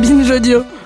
Binge Audio.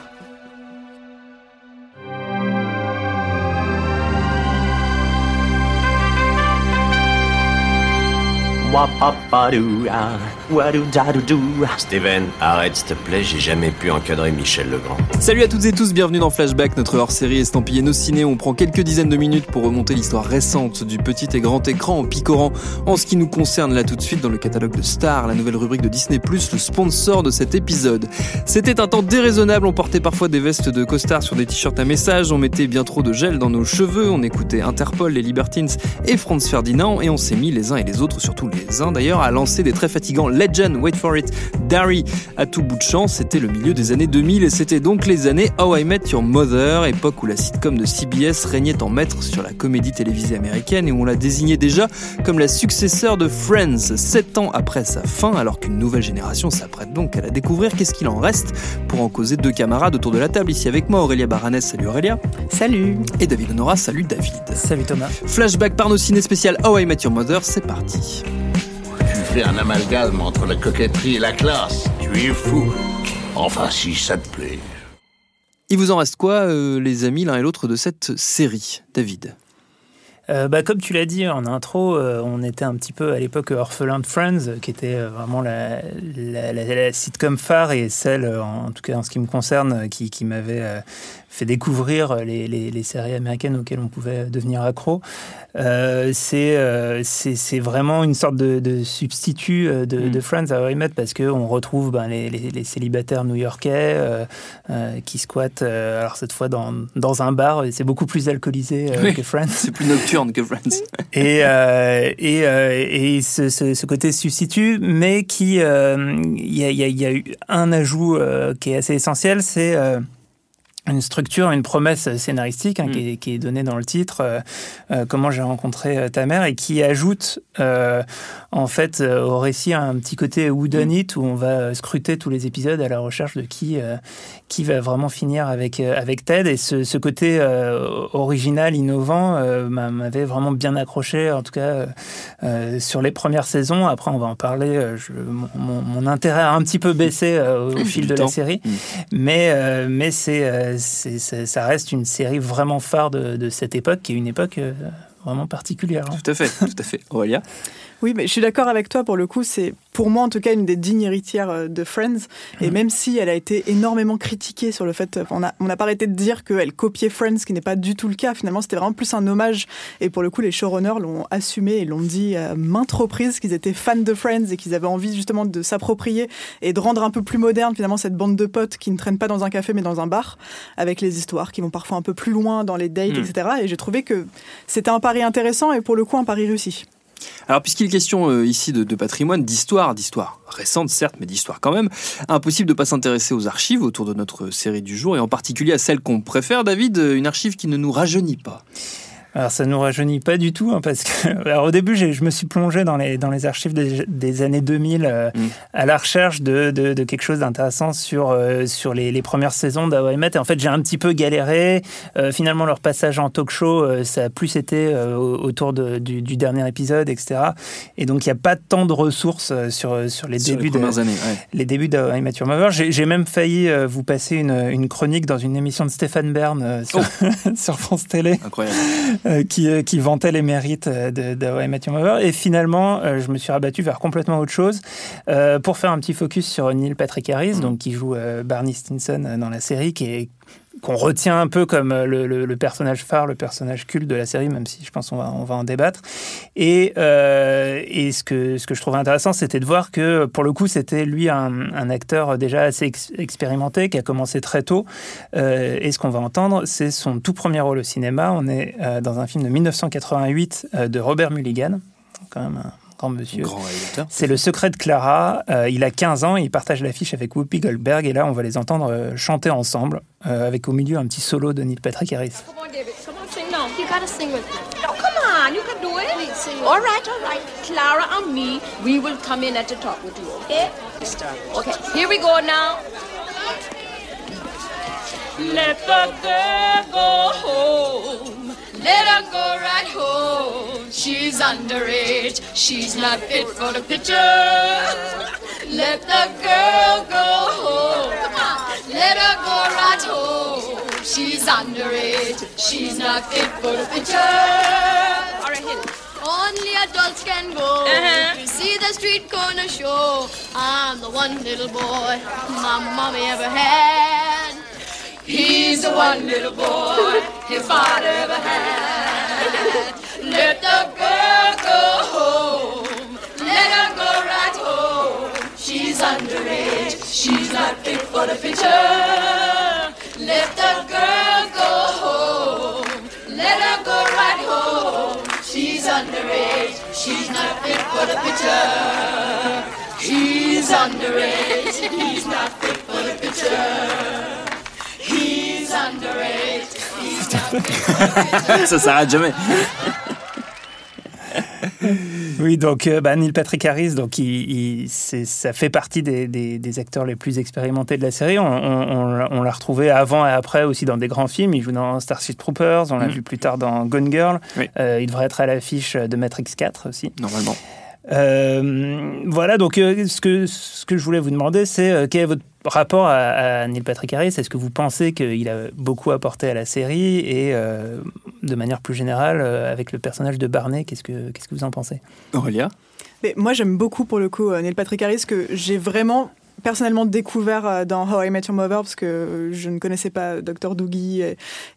Steven, arrête s'il te plaît, j'ai jamais pu encadrer Michel Legrand. Salut à toutes et tous, bienvenue dans Flashback, notre hors-série estampillée nos ciné. On prend quelques dizaines de minutes pour remonter l'histoire récente du petit et grand écran en picorant en ce qui nous concerne là tout de suite dans le catalogue de Star, la nouvelle rubrique de Disney+, le sponsor de cet épisode. C'était un temps déraisonnable, on portait parfois des vestes de costard sur des t-shirts à message, on mettait bien trop de gel dans nos cheveux, on écoutait Interpol, les Libertines et Franz Ferdinand et on s'est mis les uns et les autres, surtout les d'ailleurs, à lancer des très fatigants Legend, Wait for it, Darry à tout bout de champ. C'était le milieu des années 2000 et c'était donc les années How I Met Your Mother, époque où la sitcom de CBS régnait en maître sur la comédie télévisée américaine et où on la désignait déjà comme la successeur de Friends, sept ans après sa fin, alors qu'une nouvelle génération s'apprête donc à la découvrir. Qu'est-ce qu'il en reste Pour en causer deux camarades autour de la table, ici avec moi Aurélia Baranès, salut Aurélia. Salut. Et David Honora, salut David. Salut Thomas. Flashback par nos ciné spécial How I Met Your Mother, c'est parti. Tu fais un amalgame entre la coquetterie et la classe. Tu es fou. Enfin, si ça te plaît. Il vous en reste quoi, euh, les amis, l'un et l'autre de cette série, David? Euh, bah, comme tu l'as dit en intro, euh, on était un petit peu à l'époque orphelin de Friends, qui était euh, vraiment la, la, la- la sitcom phare et celle, en tout cas en ce qui me concerne, qui, qui m'avait euh, fait découvrir les, les- les séries américaines auxquelles on pouvait devenir accro. Euh, c'est euh, c'est vraiment une sorte de, de substitut euh, de, Mm. de Friends à How I Met parce qu'on retrouve ben, les, les- célibataires new-yorkais euh, qui squattent, alors cette fois dans, dans un bar, et c'est beaucoup plus alcoolisé Oui. que Friends. C'est plus nocturne que Friends. Et, et, et ce, ce- ce côté substitut, mais qui, il y, a, y a- y a eu un ajout qui est assez essentiel, c'est une structure, une promesse scénaristique hein, Mm. qui, est, qui est donnée dans le titre, euh, euh, comment j'ai rencontré euh, ta mère, et qui ajoute euh, en fait au récit un petit côté whodunit Mm. it où on va scruter tous les épisodes à la recherche de qui qui va vraiment finir avec avec Ted. Et ce, ce côté original, innovant, m'a- m'avait vraiment bien accroché, en tout cas sur les premières saisons. Après, on va en parler. je- mon, mon- mon intérêt a un petit peu baissé au, au fil de temps. la série, Mm. mais mais c'est ça reste une série vraiment phare de, de cette époque, qui est une époque euh, vraiment particulière. hein. Tout à fait, tout à fait. Aurélia Oui, mais je suis d'accord avec toi pour le coup. C'est pour moi en tout cas une des dignes héritières euh, de Friends. Et même si elle a été énormément critiquée sur le fait, on n'a on n'a pas arrêté de dire qu'elle copiait Friends, ce qui n'est pas du tout le cas. Finalement, c'était vraiment plus un hommage. Et pour le coup, les showrunners l'ont assumé et l'ont dit à maintes reprises qu'ils étaient fans de Friends et qu'ils avaient envie justement de s'approprier et de rendre un peu plus moderne finalement cette bande de potes qui ne traînent pas dans un café mais dans un bar, avec les histoires qui vont parfois un peu plus loin dans les dates, Mhm. etc. Et j'ai trouvé que c'était un pari intéressant et pour le coup un pari réussi. Alors, puisqu'il est question euh, ici de, de patrimoine, d'histoire, d'histoire récente certes, mais d'histoire quand même, impossible de pas s'intéresser aux archives autour de notre série du jour, et en particulier à celle qu'on préfère, David, euh, une archive qui ne nous rajeunit pas. Alors ça nous rajeunit pas du tout, hein, parce que alors, au début je me suis plongé dans les, dans les archives des, des années 2000 euh, Mm. à la recherche de, de, de quelque chose d'intéressant sur, euh, sur les, les premières saisons Met. Et en fait j'ai un petit peu galéré. Euh, finalement leur passage en talk show, euh, ça a plus été euh, au- autour de- du, du dernier épisode, etc. Et donc il n'y a pas tant de ressources sur, sur les Sur débuts les de, années. ouais. les débuts Your Mother. J'ai même failli euh, vous passer une, une chronique dans une émission de Stéphane Bern euh, sur, sur France Télé Incroyable. Euh, qui, euh, qui vantait les mérites euh, de, de Met Your Mother. Et finalement, euh, je me suis rabattu vers complètement autre chose euh, pour faire un petit focus sur Neil Patrick Harris, Mm. donc qui joue euh, Barney Stinson dans la série, qui est qu'on retient un peu comme euh, le, personnage phare, le personnage culte de la série, même si je pense qu'on va, en débattre. Et, euh, ce, que, je trouvais intéressant, c'était de voir que, pour le coup, c'était lui un, acteur déjà assez ex- expérimenté, qui a commencé très tôt. Euh, et ce qu'on va entendre, c'est son tout premier rôle au cinéma. On est dans un film de 1988 euh, de Robert Mulligan, grand monsieur. Grand réalisateur. C'est Le Secret de Clara. Euh, il a 15 ans et il partage l'affiche avec Whoopi Goldberg. Et là, on va les entendre euh, chanter ensemble, euh, avec au milieu un petit solo de Neil Patrick Harris. Come on, David. Come on, sing. No, you gotta sing with me. No, come on. You can do it. Please sing. All right, all right. Clara and me, we will come in at the top with you, okay? Okay, here we go now. Let the girl go home. Let her go right home. She's underage. She's not fit for the picture. Let the girl go home. Come on. Let She's underage. She's not fit for the picture. All right, hit it. Only adults can go uh-huh. to see the street corner show. I'm the one little boy my mommy ever had. He's the one little boy his father ever had. Let the girl go home. Let her go right home. She's underage. She's not fit for the picture. Let the girl go home. Let her go right home. She's underage. She's not fit for the picture. He's underage. He's not fit for the picture. Ça s'arrête jamais. Oui, donc euh, bah, Neil Patrick Harris, donc il, ça fait partie des, des- des acteurs les plus expérimentés de la série. On, on- on- on l'a retrouvé avant et après aussi dans des grands films. Il joue dans Starship Troopers, on l'a Mm. vu plus tard dans Gone Girl. Oui. Euh, il devrait être à l'affiche de Matrix 4 aussi. Normalement. Euh, voilà, donc euh, ce, que, ce que je voulais vous demander, c'est euh, quel est votre rapport à, à Neil Patrick Harris? Est-ce que vous pensez qu'il a beaucoup apporté à la série Et euh, de manière plus générale, euh, avec le personnage de Barney, qu'est-ce que, qu'est-ce que vous en pensez? Aurélia? Mais moi, j'aime beaucoup pour le coup Neil Patrick Harris que j'ai vraiment personnellement découvert euh, dans How I Met Your Mother parce que je ne connaissais pas Dr Doogie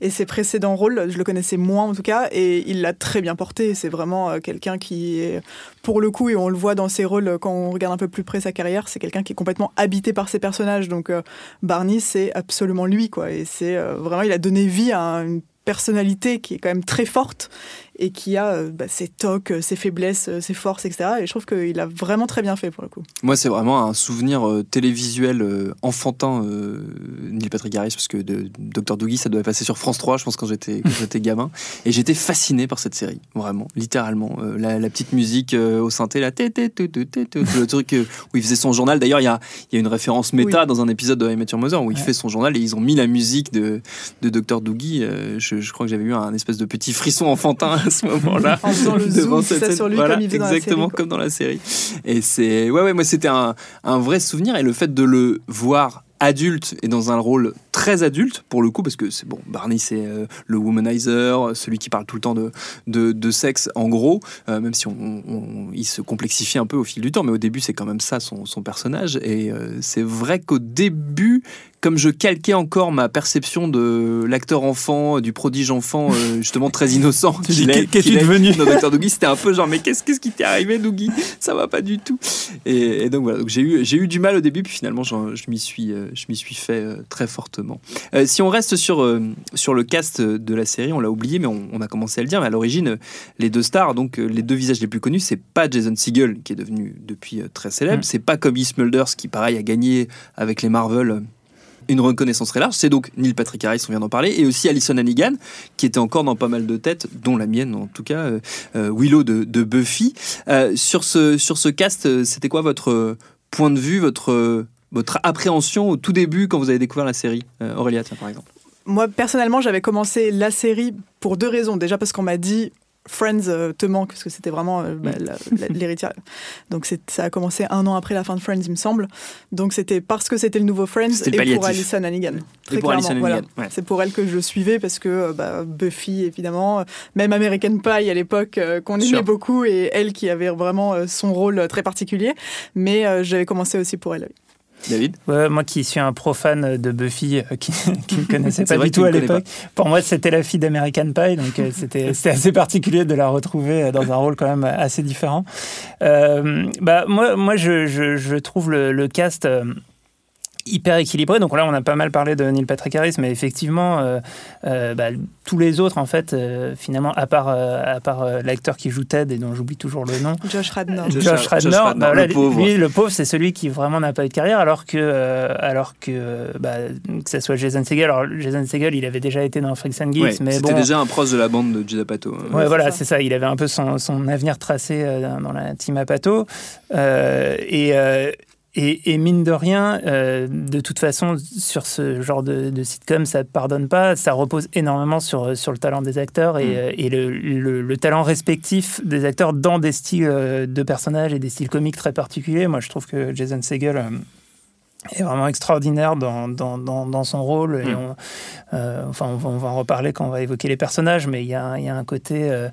et, ses précédents rôles, je le connaissais moins en tout cas et il l'a très bien porté. C'est vraiment euh, quelqu'un qui est pour le coup et on le voit dans ses rôles euh, quand on regarde un peu plus près sa carrière, c'est quelqu'un qui est complètement habité par ses personnages. Donc Barney, c'est absolument lui quoi et c'est vraiment il a donné vie à une personnalité qui est quand même très forte et qui a euh, bah, ses tocs, euh, ses faiblesses, euh, ses forces, etc. Et je trouve qu'il a vraiment très bien fait pour le coup. Moi, c'est vraiment un souvenir euh, télévisuel euh, enfantin, euh, Neil Patrick Harris, parce que de, Dr. Doogie, ça devait passer sur France 3, je pense, quand j'étais gamin. Et j'étais fasciné par cette série, vraiment, littéralement. La, la petite musique au synthé, la le truc où il faisait son journal. D'ailleurs, il y a, il y a une référence méta dans un épisode de I Met Your Mother où il Ouais. fait son journal et ils ont mis la musique de, de Dr. Doogie. Je, je crois que j'avais eu un espèce de petit frisson enfantin à ce moment-là. En faisant le devant zoom, cette ça scène. sur lui Voilà, comme il dans la exactement série, quoi. comme dans la série. Et c'est ouais ouais moi c'était un, un vrai souvenir et le fait de le voir adulte et dans un rôle très adulte pour le coup parce que c'est bon Barney c'est euh, le womanizer celui qui parle tout le temps de de, de sexe en gros euh, même si on, on- il se complexifie un peu au fil du temps mais au début c'est quand même ça son, son personnage et euh, c'est vrai qu'au début comme je calquais encore ma perception de l'acteur enfant, du prodige enfant, euh, justement très innocent, qu'est-ce es est devenu dans Dr. Doogie, c'était un peu genre, mais qu'est-ce qu'est-ce qui t'est arrivé, Doogie Ça va pas du tout. Et, et donc voilà, donc j'ai eu, j'ai eu du mal au début, puis finalement, je m'y suis, euh, je m'y suis fait euh, très fortement. Euh, si on reste sur, euh, sur le cast de la série, on l'a oublié, mais on, on a commencé à le dire, mais à l'origine, euh, les deux stars, donc les deux visages les plus connus, c'est pas Jason Segel, qui est devenu depuis très célèbre, Mm. c'est pas Cobie Smulders, qui pareil a gagné avec les Marvel. une reconnaissance très large, c'est donc Neil Patrick Harris, on vient d'en parler, et aussi Alison Hannigan, qui était encore dans pas mal de têtes, dont la mienne en tout cas, euh, Willow de, de Buffy. Euh, sur, ce, sur ce cast, c'était quoi votre point de vue, votre, votre appréhension au tout début quand vous avez découvert la série Euh, Aurélia, tiens, par exemple. Moi, personnellement, j'avais commencé la série pour deux raisons. Déjà parce qu'on m'a dit Friends euh, te manque, parce que c'était vraiment euh, bah, la- l'héritière. Donc ça a commencé un an après la fin de Friends, il me semble. Donc c'était parce que c'était le nouveau Friends le et pour. Alison Hannigan. Très pour clairement, voilà. Ouais. C'est pour elle que je suivais parce que euh, bah, Buffy, évidemment, euh, même American Pie à l'époque, euh, qu'on aimait beaucoup, et elle qui avait vraiment son rôle très particulier. Mais j'avais commencé aussi pour elle. David Ouais, moi qui suis un profane de Buffy, euh, qui qui ne connaissait pas du tout à l'époque, pour moi c'était la fille d'American Pie, donc euh, c'était assez particulier de la retrouver euh, dans un rôle quand même assez différent. Bah, moi, moi je, je, je trouve le, le cast... hyper équilibré. Donc là, on a pas mal parlé de Neil Patrick Harris, mais effectivement, euh, euh, bah, tous les autres, en fait, euh, finalement, à part, euh, à part euh, l'acteur qui joue Ted et dont j'oublie toujours le nom, Josh Radnor. Josh- Josh, Josh Radnor, bah voilà, le pauvre. lui, le pauvre, c'est celui qui vraiment n'a pas eu de carrière, alors que, euh, alors que, bah, que ce soit Jason Segel. Alors, Jason Segel, il avait déjà été dans Freaks and Geeks, Ouais, mais C'était bon. déjà un proche de la bande de Judd Apatow. hein. Ouais, voilà, c'est ça. Il avait un peu son, son avenir tracé euh, dans la team Apato. Euh, et, euh, et, et mine de rien, euh, de toute façon, sur ce genre de, de sitcom, ça ne pardonne pas. Ça repose énormément sur, sur le talent des acteurs et, Mm. euh, et le, le- le talent respectif des acteurs dans des styles euh, de personnages et des styles comiques très particuliers. Moi, je trouve que Jason Segel. Est vraiment extraordinaire dans, dans, dans, dans son rôle. Et Mm. on, euh, enfin, on va, on va en reparler quand on va évoquer les personnages, mais il y a, il y a un côté, euh,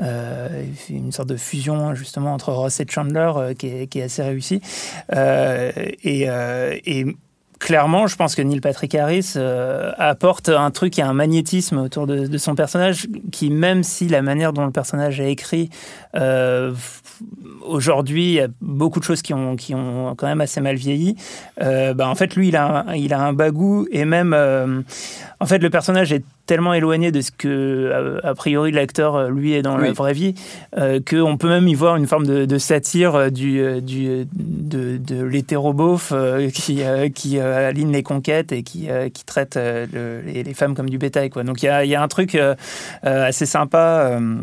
euh, une sorte de fusion justement entre Ross et Chandler qui, est, qui est assez réussi. Et, et clairement, je pense que Neil Patrick Harris euh, apporte un truc et un magnétisme autour de, son personnage qui, même si la manière dont le personnage est écrit, euh, aujourd'hui, il y a beaucoup de choses qui ont, qui ont quand même assez mal vieilli. Euh, bah, en fait, lui, il a il a un bagou et même, en fait, le personnage est tellement éloigné de ce que, a, a priori, l'acteur, euh, lui, est dans la vraie vie, euh, qu'on peut même y voir une forme de, de satire euh, du, euh, du, euh, de, de l'hétérobof euh, qui, euh, qui euh, aligne les conquêtes et qui, euh, qui traite euh, le- les, les femmes comme du bétail. Quoi. Donc il y y a un truc euh, euh, assez sympa euh,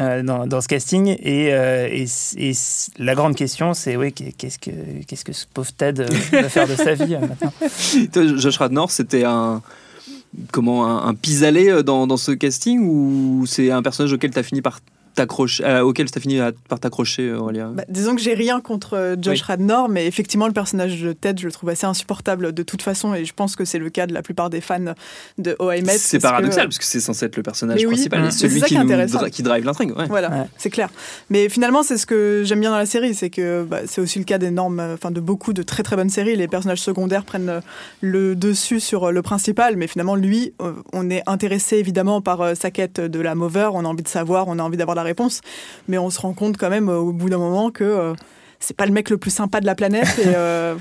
euh, dans, dans ce casting. Et, euh, et, la grande question, c'est oui, qu'est-ce que, qu'est-ce que ce pauvre Ted euh, va faire de sa vie euh, maintenant? Josh Radnor, c'était un comment un, pis-aller euh, dans, ce casting ou c'est un personnage auquel tu as fini par euh, auquel tu as fini à- par t'accrocher Aurélia Bah, disons que j'ai rien contre euh, Josh Oui. Radnor, mais effectivement, le personnage de Ted, je le trouve assez insupportable de toute façon, et je pense que c'est le cas de la plupart des fans de Met. C'est que, paradoxal parce que c'est censé être le personnage Mais principal et celui qui, dra- drive l'intrigue. ouais. Voilà, Ouais. c'est clair. Mais finalement, c'est ce que j'aime bien dans la série, c'est que bah, c'est aussi le cas d'énormes, euh, enfin de beaucoup de très très bonnes séries. Les personnages secondaires prennent euh, le dessus sur euh, le principal, mais finalement, lui, euh, on est intéressé évidemment par euh, sa quête de la mover, on a envie de savoir, on a envie d'avoir réponse, mais on se rend compte quand même euh, au bout d'un moment que euh, c'est pas le mec le plus sympa de la planète. Et, euh,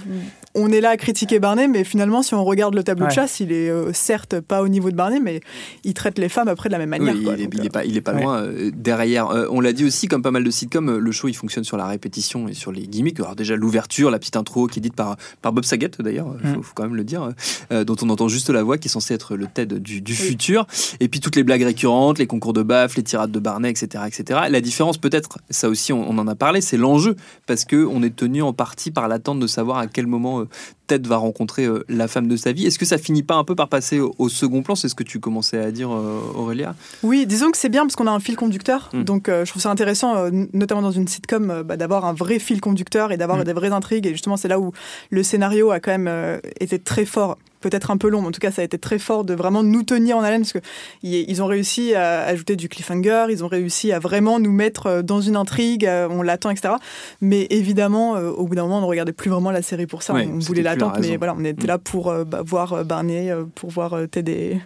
on est là à critiquer Barney, mais finalement, si on regarde le tableau Ouais. de chasse, il est euh, certes pas au niveau de Barney, mais il traite les femmes après de la même manière. Oui, quoi. il, est, Donc, il est euh, pas, il est pas ouais. loin euh, derrière. Euh, on l'a dit aussi, comme pas mal de sitcoms, le show il fonctionne sur la répétition et sur les gimmicks. Alors déjà l'ouverture, la petite intro qui est dite par, par Bob Saget d'ailleurs, il faut, Mm. faut quand même le dire, euh, dont on entend juste la voix qui est censée être le TED du, du futur. Et puis toutes les blagues récurrentes, les concours de baffes, les tirades de Barney, etc. etc. La différence peut-être, ça aussi on, on en a parlé, c'est l'enjeu parce que on est tenu en partie par l'attente de savoir à quel moment euh, Ted va rencontrer euh, la femme de sa vie. Est-ce que ça finit pas un peu par passer au, au second plan? C'est ce que tu commençais à dire, euh, Aurélia Oui, disons que c'est bien parce qu'on a un fil conducteur. Mm. Donc, euh, je trouve ça intéressant, euh, notamment dans une sitcom, euh, bah, d'avoir un vrai fil conducteur et d'avoir Mm. des vraies intrigues. Et justement, c'est là où le scénario a quand même été très fort. Peut-être un peu long, mais en tout cas, ça a été très fort de vraiment nous tenir en haleine parce que ils ont réussi à ajouter du cliffhanger, ils ont réussi à vraiment nous mettre euh, dans une intrigue, euh, on l'attend, etc. Mais évidemment, euh, au bout d'un moment, on ne regardait plus vraiment la série pour ça. Ouais, on voulait la l'attendre, mais voilà, on était Mm. là pour bah, voir Barney, pour voir Ted et,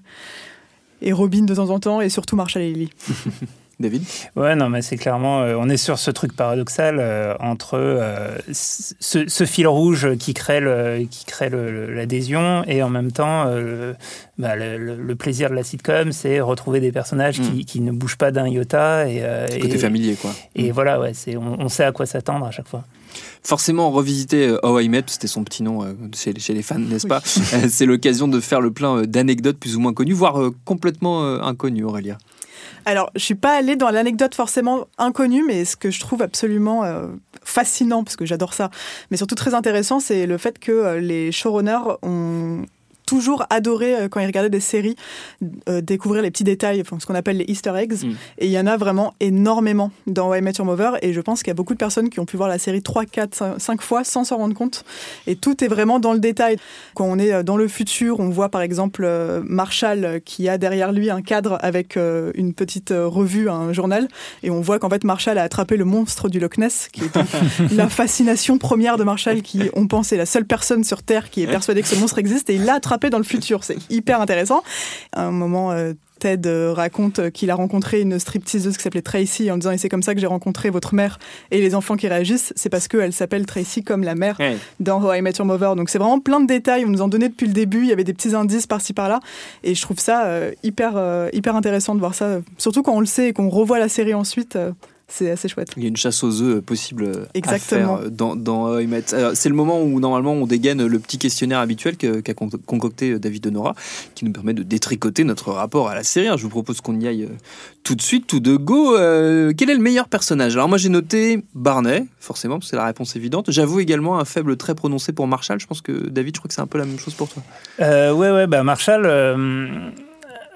et Robin de temps en temps, et surtout Marshall et Lily. David? Ouais, non, mais c'est clairement, euh, on est sur ce truc paradoxal euh, entre euh, ce, ce fil rouge qui crée le, qui crée le- le- l'adhésion et en même temps, euh, bah, le, plaisir de la sitcom, c'est retrouver des personnages qui, qui ne bougent pas d'un iota et, euh, Mm. Côté et, familier, quoi. et voilà, ouais, c'est, on, on sait à quoi s'attendre à chaque fois. Forcément, revisiter How I Met, c'était son petit nom euh, chez, chez les fans, n'est-ce pas? C'est l'occasion de faire le plein d'anecdotes plus ou moins connues, voire euh, complètement euh, inconnues, Aurélia. Alors, je suis pas allée dans l'anecdote forcément inconnue, mais ce que je trouve absolument euh, fascinant, parce que j'adore ça, mais surtout très intéressant, c'est le fait que euh, les showrunners ont toujours adoré euh, quand ils regardaient des séries euh, découvrir les petits détails, enfin, ce qu'on appelle les Easter eggs. Mm. Et il y en a vraiment énormément dans Why I Met Your Mother. Et je pense qu'il y a beaucoup de personnes qui ont pu voir la série 3, 4, 5 fois sans s'en rendre compte. Et tout est vraiment dans le détail. Quand on est euh, dans le futur, on voit par exemple euh, Marshall qui a derrière lui un cadre avec une petite revue, un journal. Et on voit qu'en fait Marshall a attrapé le monstre du Loch Ness, qui est la fascination première de Marshall, qui on pense est la seule personne sur Terre qui est persuadée que ce monstre existe. Et il l'a attrapé dans le futur. C'est hyper intéressant. À un moment, euh, Ted euh, raconte qu'il a rencontré une stripteaseuse qui s'appelait Tracy en disant et c'est comme ça que j'ai rencontré votre mère et les enfants qui réagissent. C'est parce qu'elle s'appelle Tracy comme la mère dans How I Met Your Mother. Donc c'est vraiment plein de détails. On nous en donnait depuis le début. Il y avait des petits indices par-ci par-là. Et je trouve ça euh, hyper euh, hyper intéressant de voir ça. Surtout quand on le sait et qu'on revoit la série ensuite c'est assez chouette Il y a une chasse aux œufs possible Exactement. à faire dans, dans C'est le moment où normalement on dégaine le petit questionnaire habituel que- qu'a con- concocté euh, David Denora, qui nous permet de détricoter notre rapport à la série. Alors, je vous propose qu'on y aille euh, tout de suite, tout de go. Euh, quel est le meilleur personnage? Alors moi j'ai noté Barney, forcément, parce que c'est la réponse évidente. J'avoue également un faible très prononcé pour Marshall. Je pense que David, je crois que c'est un peu la même chose pour toi. Euh, ouais, ouais, bah Marshall. euh,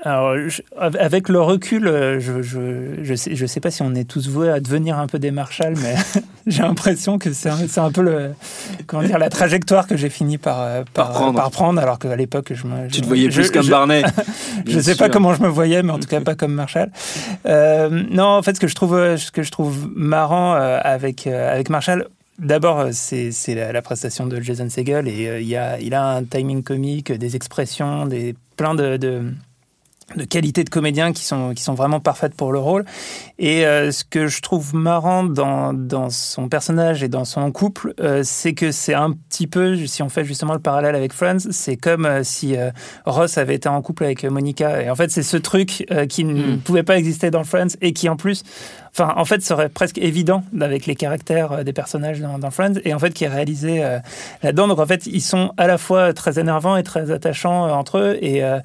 Alors, je- avec le recul, euh, je je, je, sais, je sais pas si on est tous voués à devenir un peu des Marshall, mais j'ai l'impression que c'est un, un peu le, comment dire, la trajectoire que j'ai fini par, euh, Par par, prendre. prendre, alors qu'à l'époque, je me. Tu te voyais plus comme Barney. je bien sais pas comment je me voyais, mais en tout cas pas comme Marshall. Euh, non, en fait, ce que je trouve, ce que je trouve marrant avec avec Marshall. D'abord, c'est c'est la, la prestation de Jason Segel et euh, il a, il a un timing comique, des expressions, des plein de, de de qualités de comédien qui sont, qui sont vraiment parfaites pour le rôle. Et euh, ce que je trouve marrant dans, dans son personnage et dans son couple, euh, c'est que c'est un petit peu, si on fait justement le parallèle avec Friends, c'est comme euh, si Ross avait été en couple avec Monica. Et en fait, c'est ce truc qui ne Mm. pouvait pas exister dans Friends et qui en plus, en fait, serait presque évident avec les caractères euh, des personnages dans, Friends et en fait qui est réalisé euh, là-dedans. Donc en fait, ils sont à la fois très énervants et très attachants euh, entre eux. Et euh,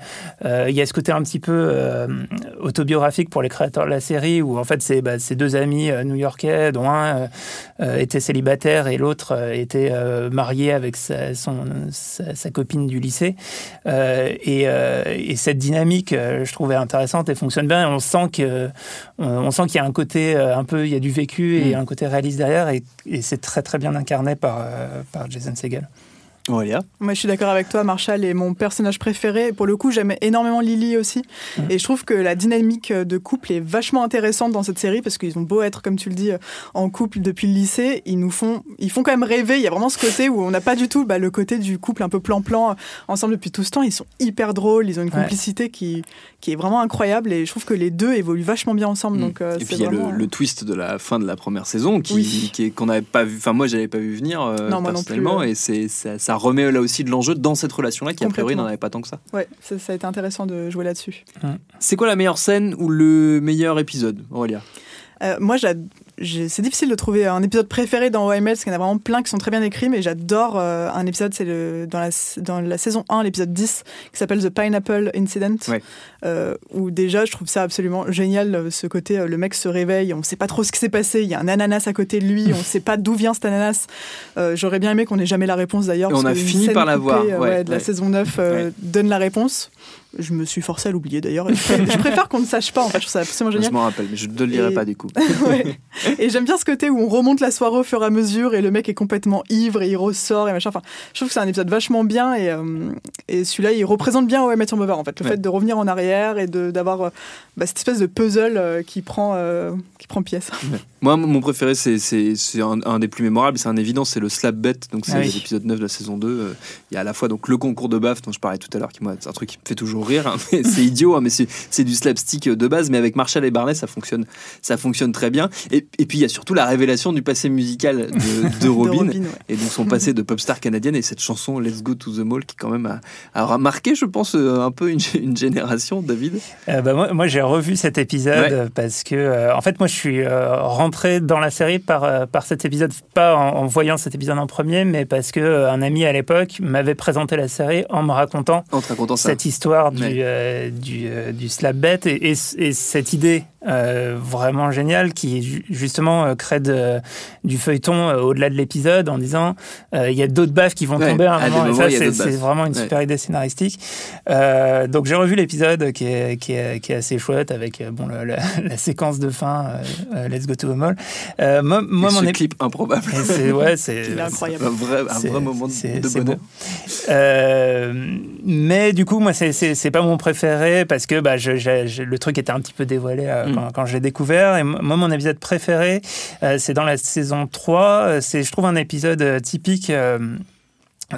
il y a ce côté un petit peu autobiographique pour les créateurs de la série où en fait c'est bah, ces deux amis new-yorkais dont un était célibataire et l'autre était marié avec sa, copine du lycée. Et, et cette dynamique je trouvais intéressante et fonctionne bien. Et on sent que on sent qu'il y a un côté euh, un peu il y a du vécu et Mm. un côté réaliste derrière et, et c'est très très bien incarné par, euh, par Jason Segel. Aurélia. Moi, je suis d'accord avec toi. Marshall est mon personnage préféré. Pour le coup, j'aime énormément Lily aussi. Et je trouve que la dynamique de couple est vachement intéressante dans cette série parce qu'ils ont beau être, comme tu le dis, en couple depuis le lycée, ils nous font, ils font quand même rêver. Il y a vraiment ce côté où on n'a pas du tout bah, le côté du couple un peu plan-plan ensemble depuis tout ce temps. Ils sont hyper drôles. Ils ont une Ouais. complicité qui, qui est vraiment incroyable. Et je trouve que les deux évoluent vachement bien ensemble. Mm. Donc, euh, Et puis il y a le, le twist de la fin de la première saison qui, Oui. qui est- qu'on n'avait pas vu. Enfin moi j'avais pas vu venir euh, Non, moi non personnellement plus, et c'est ça, ça remet là aussi de l'enjeu dans cette relation là qui a priori n'en avait pas tant que ça. Ouais, ça, ça a été intéressant de jouer là-dessus. C'est quoi la meilleure scène ou le meilleur épisode, Aurélia? Euh, moi, c'est difficile de trouver un épisode préféré dans OML parce qu'il y en a vraiment plein qui sont très bien écrits, mais j'adore euh, un épisode, c'est le, dans, la, dans la saison 1, l'épisode 10, qui s'appelle The Pineapple Incident, Ouais. euh, où déjà je trouve ça absolument génial, euh, ce côté, le mec se réveille, on ne sait pas trop ce qui s'est passé, il y a un ananas à côté de lui, on ne sait pas d'où vient cet ananas. Euh, J'aurais bien aimé qu'on ait jamais la réponse d'ailleurs. On a fini par la coupée, voir, euh, ouais, de la ouais. saison 9 euh, donne la réponse. Je me suis forcé à l'oublier d'ailleurs. Je, pré- je préfère qu'on ne sache pas, en fait, je trouve ça absolument Je génial. m'en rappelle, mais je ne le dirai Et- pas du coup. Ouais. Et j'aime bien ce côté où on remonte la soirée au fur et à mesure et le mec est complètement ivre et il ressort et machin. Enfin, je trouve que c'est un épisode vachement bien et, euh, et celui-là il représente bien OM Your Mother en fait. Le Ouais. fait de revenir en arrière et de- d'avoir euh, bah, cette espèce de puzzle euh, qui prend euh, qui prend pièce. Moi, mon préféré, c'est un, un des plus mémorables, c'est un évident, c'est le slap bet. Donc, c'est Ah oui. l'épisode 9 de la saison 2. Euh, Il y a à la fois donc, le concours de baffe dont je parlais tout à l'heure, qui moi, c'est un truc qui me fait toujours hein, c'est idiot, hein, mais c'est du slapstick de base. Mais avec Marshall et Barney, ça fonctionne, ça fonctionne très bien. Et, et puis, il y a surtout la révélation du passé musical de, de Robin. De Robin, ouais. Et donc son passé de pop star canadienne et cette chanson Let's Go to the Mall qui quand même a, a marqué, je pense, euh, un peu une, une génération, David. Euh, bah, moi, moi, j'ai revu cet épisode Ouais. parce que, euh, en fait, moi, je suis euh, rentré dans la série par, euh, par cet épisode, pas en, en voyant cet épisode en premier, mais parce que euh, un ami à l'époque m'avait présenté la série en me racontant En cette histoire du, Ouais. euh, du, euh, du slap bet et, et, et cette idée euh, vraiment géniale qui ju- justement euh, crée de, du feuilleton euh, au-delà de l'épisode en disant euh, il y a d'autres baffes qui vont Ouais, tomber à un moment et ça c'est vraiment une Ouais. super idée scénaristique Euh, donc j'ai revu l'épisode qui est, qui, est, qui est assez chouette avec bon, le- la, la séquence de fin Let's Go to the Mall euh, moi, moi mon ce clip improbable. c'est ouais incroyable. Un vrai, un vrai moment de, bonheur. Euh, mais du coup, moi, c'est- c'est pas mon préféré parce que bah, je- le truc était un petit peu dévoilé euh, Mm. quand, quand je l'ai découvert. Et moi, mon épisode préféré, euh, c'est dans la saison 3. Euh, C'est, je trouve, un épisode typique.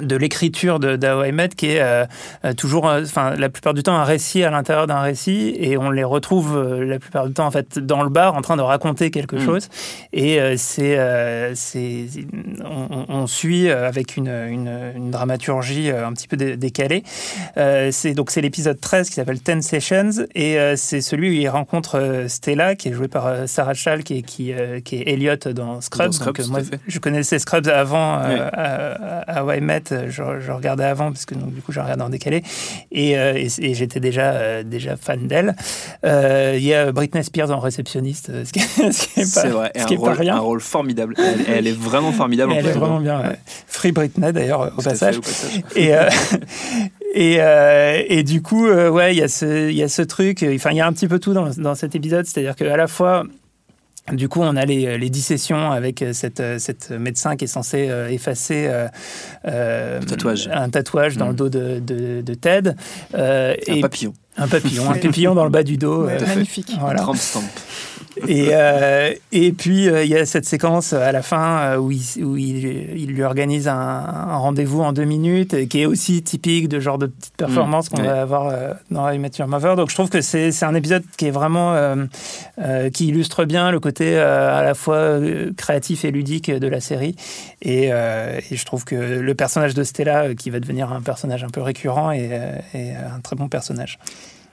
De l'écriture Met, qui est euh, euh, toujours, euh, enfin la plupart du temps un récit à l'intérieur d'un récit, et on les retrouve euh, la plupart du temps en fait dans le bar en train de raconter quelque Mm. chose. Et euh, c'est, euh, c'est, on, on- suit avec une, une, une dramaturgie un petit peu dé- décalée. Euh, c'est donc c'est l'épisode 13 qui s'appelle Ten Sessions, et euh, c'est celui où il rencontre Stella, qui est jouée par Sarah Schall, qui est, qui, euh, qui est Elliot dans Scrubs. Dans Scrubs, Donc, moi, je connaissais Scrubs avant euh, Ouais. à, à How I Met, je, je regardais avant parce que donc, du coup je regardais en décalé et, euh, et, et j'étais déjà euh, déjà fan d'elle. Euh, Il y a Britney Spears en réceptionniste, euh, ce qui, est- ce qui est pas, C'est vrai, et ce un qui est pas rôle, rien. un rôle formidable. Elle, elle est vraiment formidable. en Elle est vraiment bien. ouais. Free Britney d'ailleurs au passage. au passage. Et, euh, Et, euh, et du coup, euh, ouais, il y, a ce- il y a ce truc, euh, enfin, il y a un petit peu tout dans, dans cet épisode, c'est-à-dire qu'à la fois, du coup, on a les, les dissessions avec euh, cette, euh, cette médecin qui est censé euh, effacer euh, Tatouage. un tatouage dans Mm. le dos de, de, de Ted. Euh, Un et papillon. Un papillon, un papillon dans le bas du dos. Ouais, euh, magnifique. voilà. Tramp stamp. Et, euh, et puis, euh, il y a cette séquence à la fin euh, où, il, où il, il lui organise un, un rendez-vous en deux minutes, qui est aussi typique de genre de petite performance qu'on ouais. va avoir euh, dans I Met Your Mother. Donc, je trouve que c'est un épisode qui est vraiment. euh, euh, qui illustre bien le côté euh, à la fois créatif et ludique de la série. Et, euh, et je trouve que le personnage de Stella, euh, qui va devenir un personnage un peu récurrent, est, est un très bon personnage.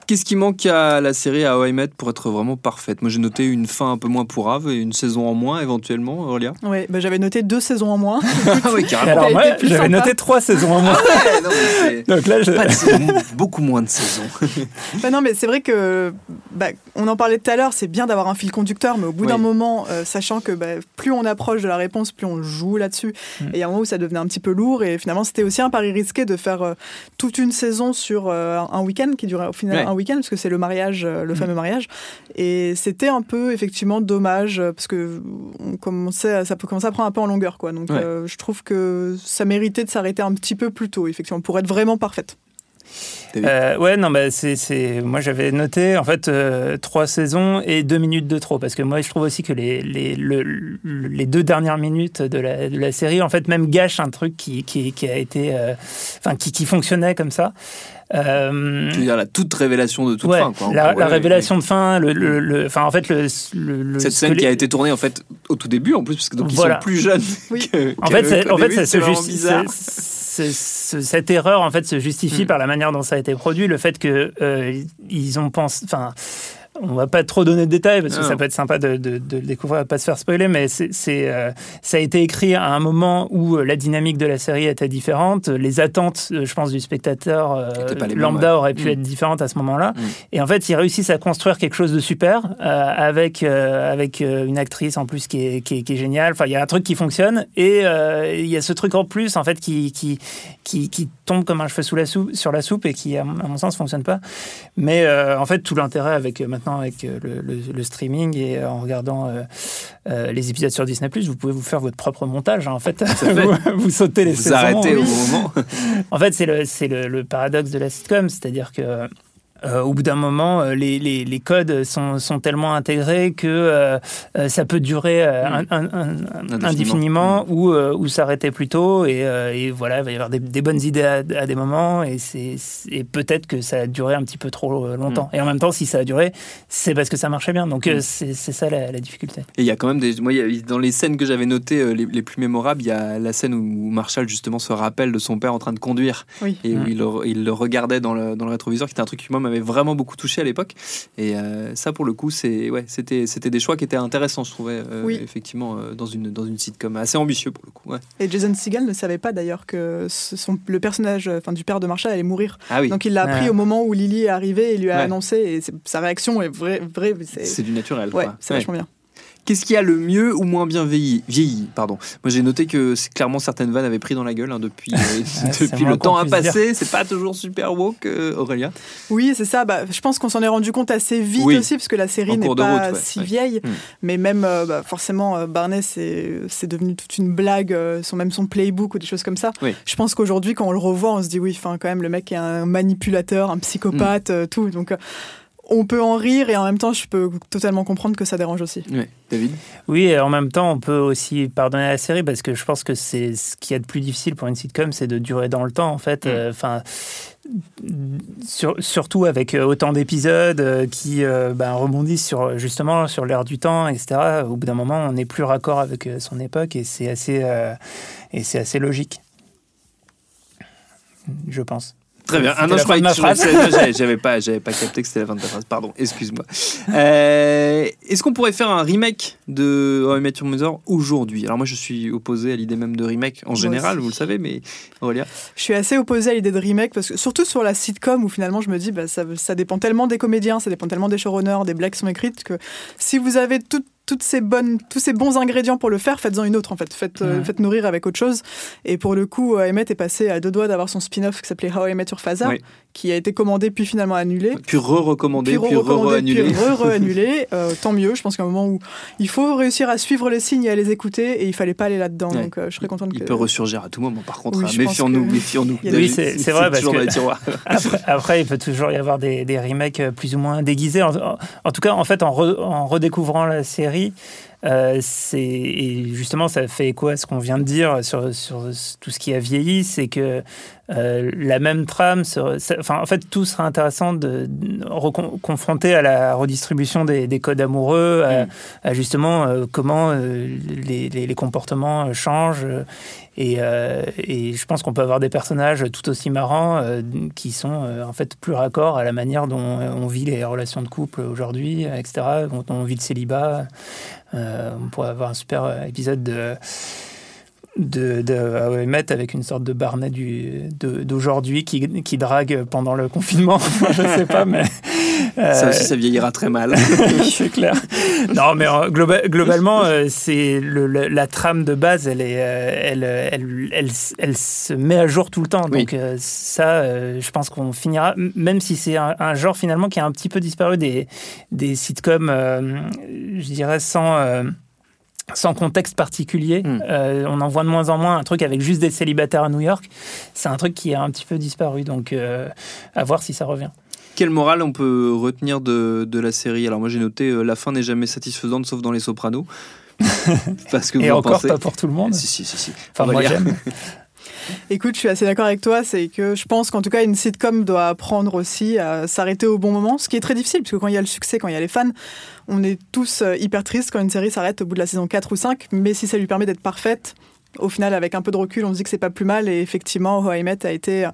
Qu'est-ce qui manque à la série à How pour être vraiment parfaite? Moi, j'ai noté une fin un peu moins pourrave et une saison en moins éventuellement, Aurélia. Ouais, bah, j'avais noté deux saisons en moins. Ah oui, carrément. alors, plus j'avais noté trois saisons en moins. Ouais, non, c'est- Donc là, je... pas de saison, beaucoup moins de saisons. Bah non, mais c'est vrai que bah, on en parlait tout à l'heure, c'est bien d'avoir un fil conducteur, mais au bout Oui. d'un moment, euh, sachant que bah, plus on approche de la réponse, plus on joue là-dessus. Mm. Et il y a un moment où ça devenait un petit peu lourd, et finalement, c'était aussi un pari risqué de faire euh, toute une saison sur euh, un week-end qui durait au final Ouais. un week-end, parce que c'est le mariage, euh, le Mm. fameux mariage. Et c'était un peu effectivement dommage, euh, parce que on commençait, à- ça peut commencer à prendre un peu en longueur, quoi. Donc, Ouais. euh, je trouve que ça méritait de s'arrêter un petit peu plus tôt, effectivement, pour être vraiment parfaite. Euh, ouais, non, bah, c'est, c'est... moi j'avais noté en fait euh, trois saisons et deux minutes de trop parce que moi je trouve aussi que les, les, le- le- les deux dernières minutes de la, de la série en fait même gâchent un truc qui, qui, qui a été, euh, enfin qui, qui fonctionnait comme ça. Euh, Tu veux dire la toute révélation de toute ouais, fin. Quoi, la, gros, la ouais, révélation de fin, le, le, le- enfin en fait le, le- le- Cette ce scène qui a été tournée en fait au tout début en plus parce que donc ils Voilà. sont plus jeunes. Oui. que- En fait, en fait, ça c'est se vraiment cette erreur en fait se justifie Mm. par la manière dont ça a été produit, le fait que euh, ils ont pensé, enfin. On va pas trop donner de détails parce que Non. ça peut être sympa de, de, de le découvrir, pas se faire spoiler, mais c'est, euh, ça a été écrit à un moment où euh, la dynamique de la série était différente, les attentes, euh, je pense, du spectateur euh, mêmes, lambda ouais. auraient pu Mm. être différentes à ce moment-là. Mm. Et en fait, ils réussissent à construire quelque chose de super euh, avec, avec une actrice en plus qui est, qui est, qui est géniale. Enfin, il y a un truc qui fonctionne et il y a ce truc en plus en fait qui, qui, qui, qui tombe comme un cheveu sous la soupe, sur la soupe et qui, à mon sens, fonctionne pas. Mais euh, en fait, tout l'intérêt avec euh, maintenant avec euh, le, le- le streaming et euh, en regardant euh, les épisodes sur Disney+, vous pouvez vous faire votre propre montage. hein, en fait, fait. vous, vous sautez les Vous saisons. arrêtez au Oui. bon moment. En fait, c'est le, le, le paradoxe de la sitcom, c'est-à-dire que euh, au bout d'un moment, euh, les, les, les codes sont, sont tellement intégrés que euh, ça peut durer euh, un- un- un- Indéfiniment. indéfiniment ou, euh, ou s'arrêter plus tôt. Et, euh, et voilà, il va y avoir des, des bonnes idées à, à des moments et, c'est, et peut-être que ça a duré un petit peu trop longtemps. Et en même temps, si ça a duré, c'est parce que ça marchait bien. Donc euh, Mm. c'est, c'est ça la, la difficulté. Et il y a quand même des. Moi, a- dans les scènes que j'avais notées euh, les, les plus mémorables, il y a la scène où Marshall justement se rappelle de son père en train de conduire Oui. et où Mm. il, le, il le regardait dans le, dans le rétroviseur, qui était un truc qui moi m'avait vraiment beaucoup touché à l'époque. Et euh, ça, pour le coup, c'est ouais, c'était c'était des choix qui étaient intéressants, je trouvais euh, Oui. effectivement euh, dans une dans une sitcom assez ambitieux pour le coup. ouais. Et Jason Segel ne savait pas d'ailleurs que son, le personnage enfin, du père de Marshall allait mourir. Ah oui, Donc il l'a appris Ouais. au moment où Lily est arrivée et lui a Ouais. annoncé. Et sa réaction est vraie. vraie c'est du naturel. ouais, c'est Ouais. vachement bien. Qu'est-ce qui a le mieux ou moins bien vieilli, vieilli pardon. Moi j'ai noté que clairement certaines vannes avaient pris dans la gueule hein, depuis, euh, depuis moins le temps a passé. C'est pas toujours super woke, euh, Aurélia. Oui, c'est ça. Bah, je pense qu'on s'en est rendu compte assez vite Oui. aussi, parce que la série n'est pas route, ouais. si Ouais. vieille. Hmm. Mais même, euh, bah, forcément, euh, Barney, c'est devenu toute une blague, euh, son, même son playbook ou des choses comme ça. Oui. Je pense qu'aujourd'hui, quand on le revoit, on se dit, oui, enfin, quand même, le mec est un manipulateur, un psychopathe, Hmm. euh, tout. Donc, euh, on peut en rire et en même temps, je peux totalement comprendre que ça dérange aussi. Ouais. David? Oui, et en même temps, on peut aussi pardonner la série parce que je pense que c'est ce qui est de plus difficile pour une sitcom, c'est de durer dans le temps, en fait. Mm. Euh, Enfin, sur- surtout avec euh, autant d'épisodes euh, qui euh, ben, rebondissent sur justement sur l'air du temps, etc. Au bout d'un moment, on n'est plus raccord avec son époque et c'est assez euh, et c'est assez logique, je pense. Très bien. Ah non, la je croyais que tu- j'avais- j'avais pas, j'avais pas capté que c'était la fin de ta phrase. Pardon, excuse-moi. Euh, Est-ce qu'on pourrait faire un remake de How I Met Your Mother aujourd'hui? Alors moi, je suis opposé à l'idée même de remake en général, aussi. vous le savez, mais Aurélia? Je suis assez opposée à l'idée de remake, parce que surtout sur la sitcom où finalement je me dis bah, ça, ça dépend tellement des comédiens, ça dépend tellement des showrunners, des blagues qui sont écrites que si vous avez tout- toutes ces bonnes, tous ces bons ingrédients pour le faire, faites-en une autre en fait. Faites, euh, faites nourrir avec autre chose. Et pour le coup, euh, Emmett est passé à deux doigts d'avoir son spin-off qui s'appelait How I Met Your Father, Oui. Qui a été commandé puis finalement annulé. Puis re-recommandé, puis re-annulé. puis re-re-annulé. Euh, tant mieux. Je pense qu'à un moment où il faut réussir à suivre les signes et à les écouter, et il fallait pas aller là-dedans. Ouais. Donc euh, je serais contente Il que. peut ressurgir à tout moment, par contre. Oui, hein. Méfions-nous, que- méfions-nous. Il Oui, c'est- vrai, parce toujours que- dans les tiroirs. Après, après, il peut toujours y avoir des, des remakes euh, plus ou moins déguisés. En, en- en tout cas, en fait, en, re- en redécouvrant la série, euh, c'est et justement, ça fait écho à ce qu'on vient de dire sur, sur tout ce qui a vieilli, c'est que euh, la même trame, enfin, en fait, tout sera intéressant de, confronter à la redistribution des, des codes amoureux, à, Mm. à justement euh, comment euh, les, les- les comportements changent. Et, et je pense qu'on peut avoir des personnages tout aussi marrants qui sont en fait plus raccords à la manière dont on vit les relations de couple aujourd'hui, etc., dont on vit le célibat. On pourrait avoir un super épisode de de, de I Met avec une sorte de Barnet du, de- d'aujourd'hui qui, qui drague pendant le confinement. je sais pas, mais. Ça euh, aussi, ça vieillira très mal. c'est clair. Non, mais euh, globa- globalement, euh, c'est le- le- la trame de base, elle, est, euh, elle, elle, elle, elle se met à jour tout le temps. Oui. Donc euh, ça, euh, je pense qu'on finira, même si c'est un, un genre finalement qui a un petit peu disparu des, des sitcoms, euh, je dirais sans... sans contexte particulier, Mm. Euh, on en voit de moins en moins un truc avec juste des célibataires à New York. C'est un truc qui a un petit peu disparu, donc euh, à voir si ça revient. Quelle morale on peut retenir de, de la série? Alors moi j'ai noté euh, la fin n'est jamais satisfaisante sauf dans les Sopranos. Parce que Et en encore pensez pas pour tout le monde. Si si si si. Enfin, moi j'aime. Écoute, je suis assez d'accord avec toi. C'est que je pense qu'en tout cas, une sitcom doit apprendre aussi à s'arrêter au bon moment, ce qui est très difficile, parce que quand il y a le succès, quand il y a les fans, on est tous euh, hyper tristes quand une série s'arrête au bout de la saison 4 ou 5. Mais si ça lui permet d'être parfaite, au final, avec un peu de recul, on se dit que c'est pas plus mal. Et effectivement, How a été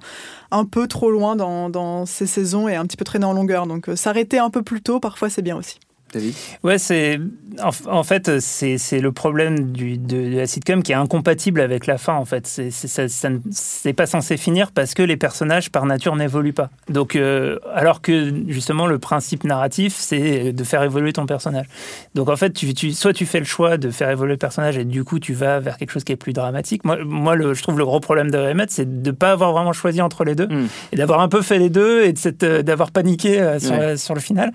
un peu trop loin dans, ces saisons et un petit peu traîné en longueur. Donc euh, s'arrêter un peu plus tôt, parfois, c'est bien aussi. David? Ouais, c'est en, en fait c'est le problème du, de, de la sitcom qui est incompatible avec la fin. En fait, c'est c'est- ça, ça ne- c'est pas censé finir parce que les personnages par nature n'évoluent pas. Donc, euh, alors que justement le principe narratif c'est de faire évoluer ton personnage. Donc en fait, tu, tu- soit tu fais le choix de faire évoluer le personnage et du coup tu vas vers quelque chose qui est plus dramatique. Moi, moi le, je trouve le gros problème de Emmett, c'est de pas avoir vraiment choisi entre les deux Mm. et d'avoir un peu fait les deux et euh, d'avoir paniqué euh, sur, Ouais. sur le final.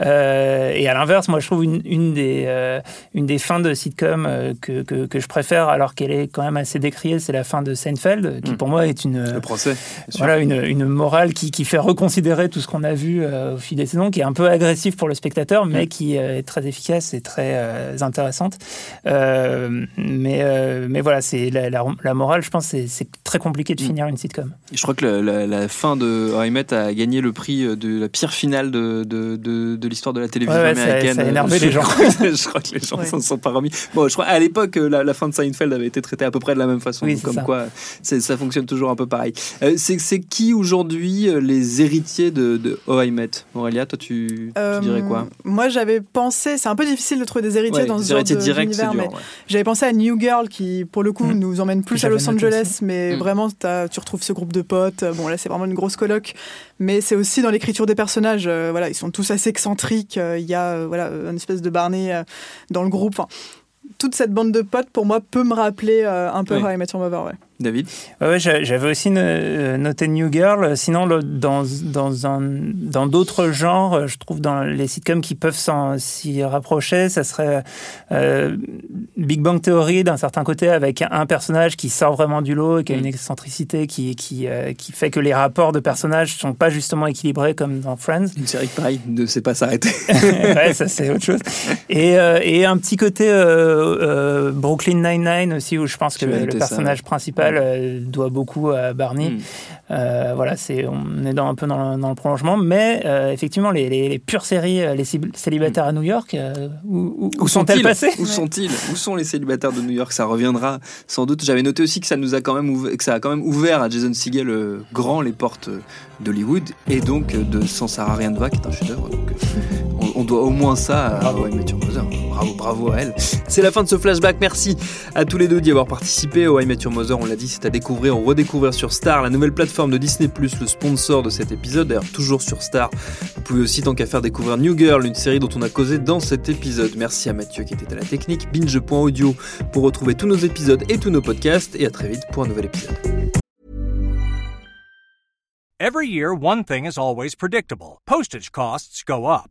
Euh, et à l'inverse, moi je trouve une, une, des, euh, une des fins de sitcom euh, que, que, que je préfère, alors qu'elle est quand même assez décriée, c'est la fin de Seinfeld, qui Mm. pour moi est une, Le procès. voilà, une, une morale qui, qui fait reconsidérer tout ce qu'on a vu euh, au fil des saisons, qui est un peu agressive pour le spectateur, mais Mm. qui euh, est très efficace et très intéressante. Mais, mais voilà, c'est la, la, la morale, je pense, c'est très compliqué de Mm. finir une sitcom. Je crois que la, fin de How I Met a gagné le prix de la pire finale de, de, de, de l'histoire de la télévision Ouais, ouais, ça- américaine. ça a énervé Je les gens. je crois que les gens Ouais. s'en sont pas remis. Bon, je crois à l'époque, euh, la, la fin de Seinfeld avait été traitée à peu près de la même façon. Oui, comme ça. quoi, ça fonctionne toujours un peu pareil. Euh, c'est qui aujourd'hui euh, les héritiers de, de How I Met Aurélia, toi, tu, tu dirais quoi? Euh, Moi, j'avais pensé, c'est un peu difficile de trouver des héritiers Ouais, dans ce genre héritiers d'univers, ouais. J'avais pensé à New Girl qui, pour le coup, Mhm. nous emmène plus à Los Angeles, mais Mhm. vraiment, tu retrouves ce groupe de potes. Bon, là, c'est vraiment une grosse coloc, mais c'est aussi dans l'écriture des personnages. euh, voilà, ils sont tous assez excentriques. euh, Il y a euh, voilà, une espèce de Barney euh, dans le groupe. Enfin, toute cette bande de potes, pour moi, peut me rappeler euh, un peu Oui. How I Met Your Mother. Ouais. David? J'a- j'avais aussi euh, noté New Girl. Sinon, dans dans d'autres genres, je trouve dans les sitcoms qui peuvent s'y rapprocher, ça serait euh, Big Bang Theory d'un certain côté avec un personnage qui sort vraiment du lot et qui a Mm. une excentricité qui qui euh, qui fait que les rapports de personnages sont pas justement équilibrés comme dans Friends. Une série qui, pareil, ne sait pas s'arrêter. ouais, ça c'est autre chose. Et, euh, et un petit côté Brooklyn Nine-Nine aussi, où je pense que le, le noté ça, personnage euh, doit beaucoup à Barney. Mm. Euh, voilà, c'est on est dans, un peu dans, le- dans le prolongement, mais euh, effectivement, les, les, les pures séries, euh, les célibataires à New York, euh, où, où- où sont-elles sont-ils passées Où sont-ils Où sont les célibataires de New York? Ça reviendra sans doute. J'avais noté aussi que ça nous a quand même ouvert, que ça a quand même ouvert à Jason Segel grand les portes d'Hollywood et donc de Sans Sarah Rien ne va qui est un chef-d'œuvre. On, doit au moins ça à Bravo. Bravo, bravo à elle. C'est la fin de ce flashback. Merci à tous les deux d'y avoir participé. How I Mother, on l'a dit, c'est à découvrir ou redécouvrir sur Star, la nouvelle plateforme de Disney+, le sponsor de cet épisode. D'ailleurs, toujours sur Star. Vous pouvez aussi, tant qu'à faire, découvrir New Girl, une série dont on a causé dans cet épisode. Merci à Mathieu qui était à la technique. Binge.audio pour retrouver tous nos épisodes et tous nos podcasts. Et à très vite pour un nouvel épisode. Every year, one thing is always predictable postage costs go up.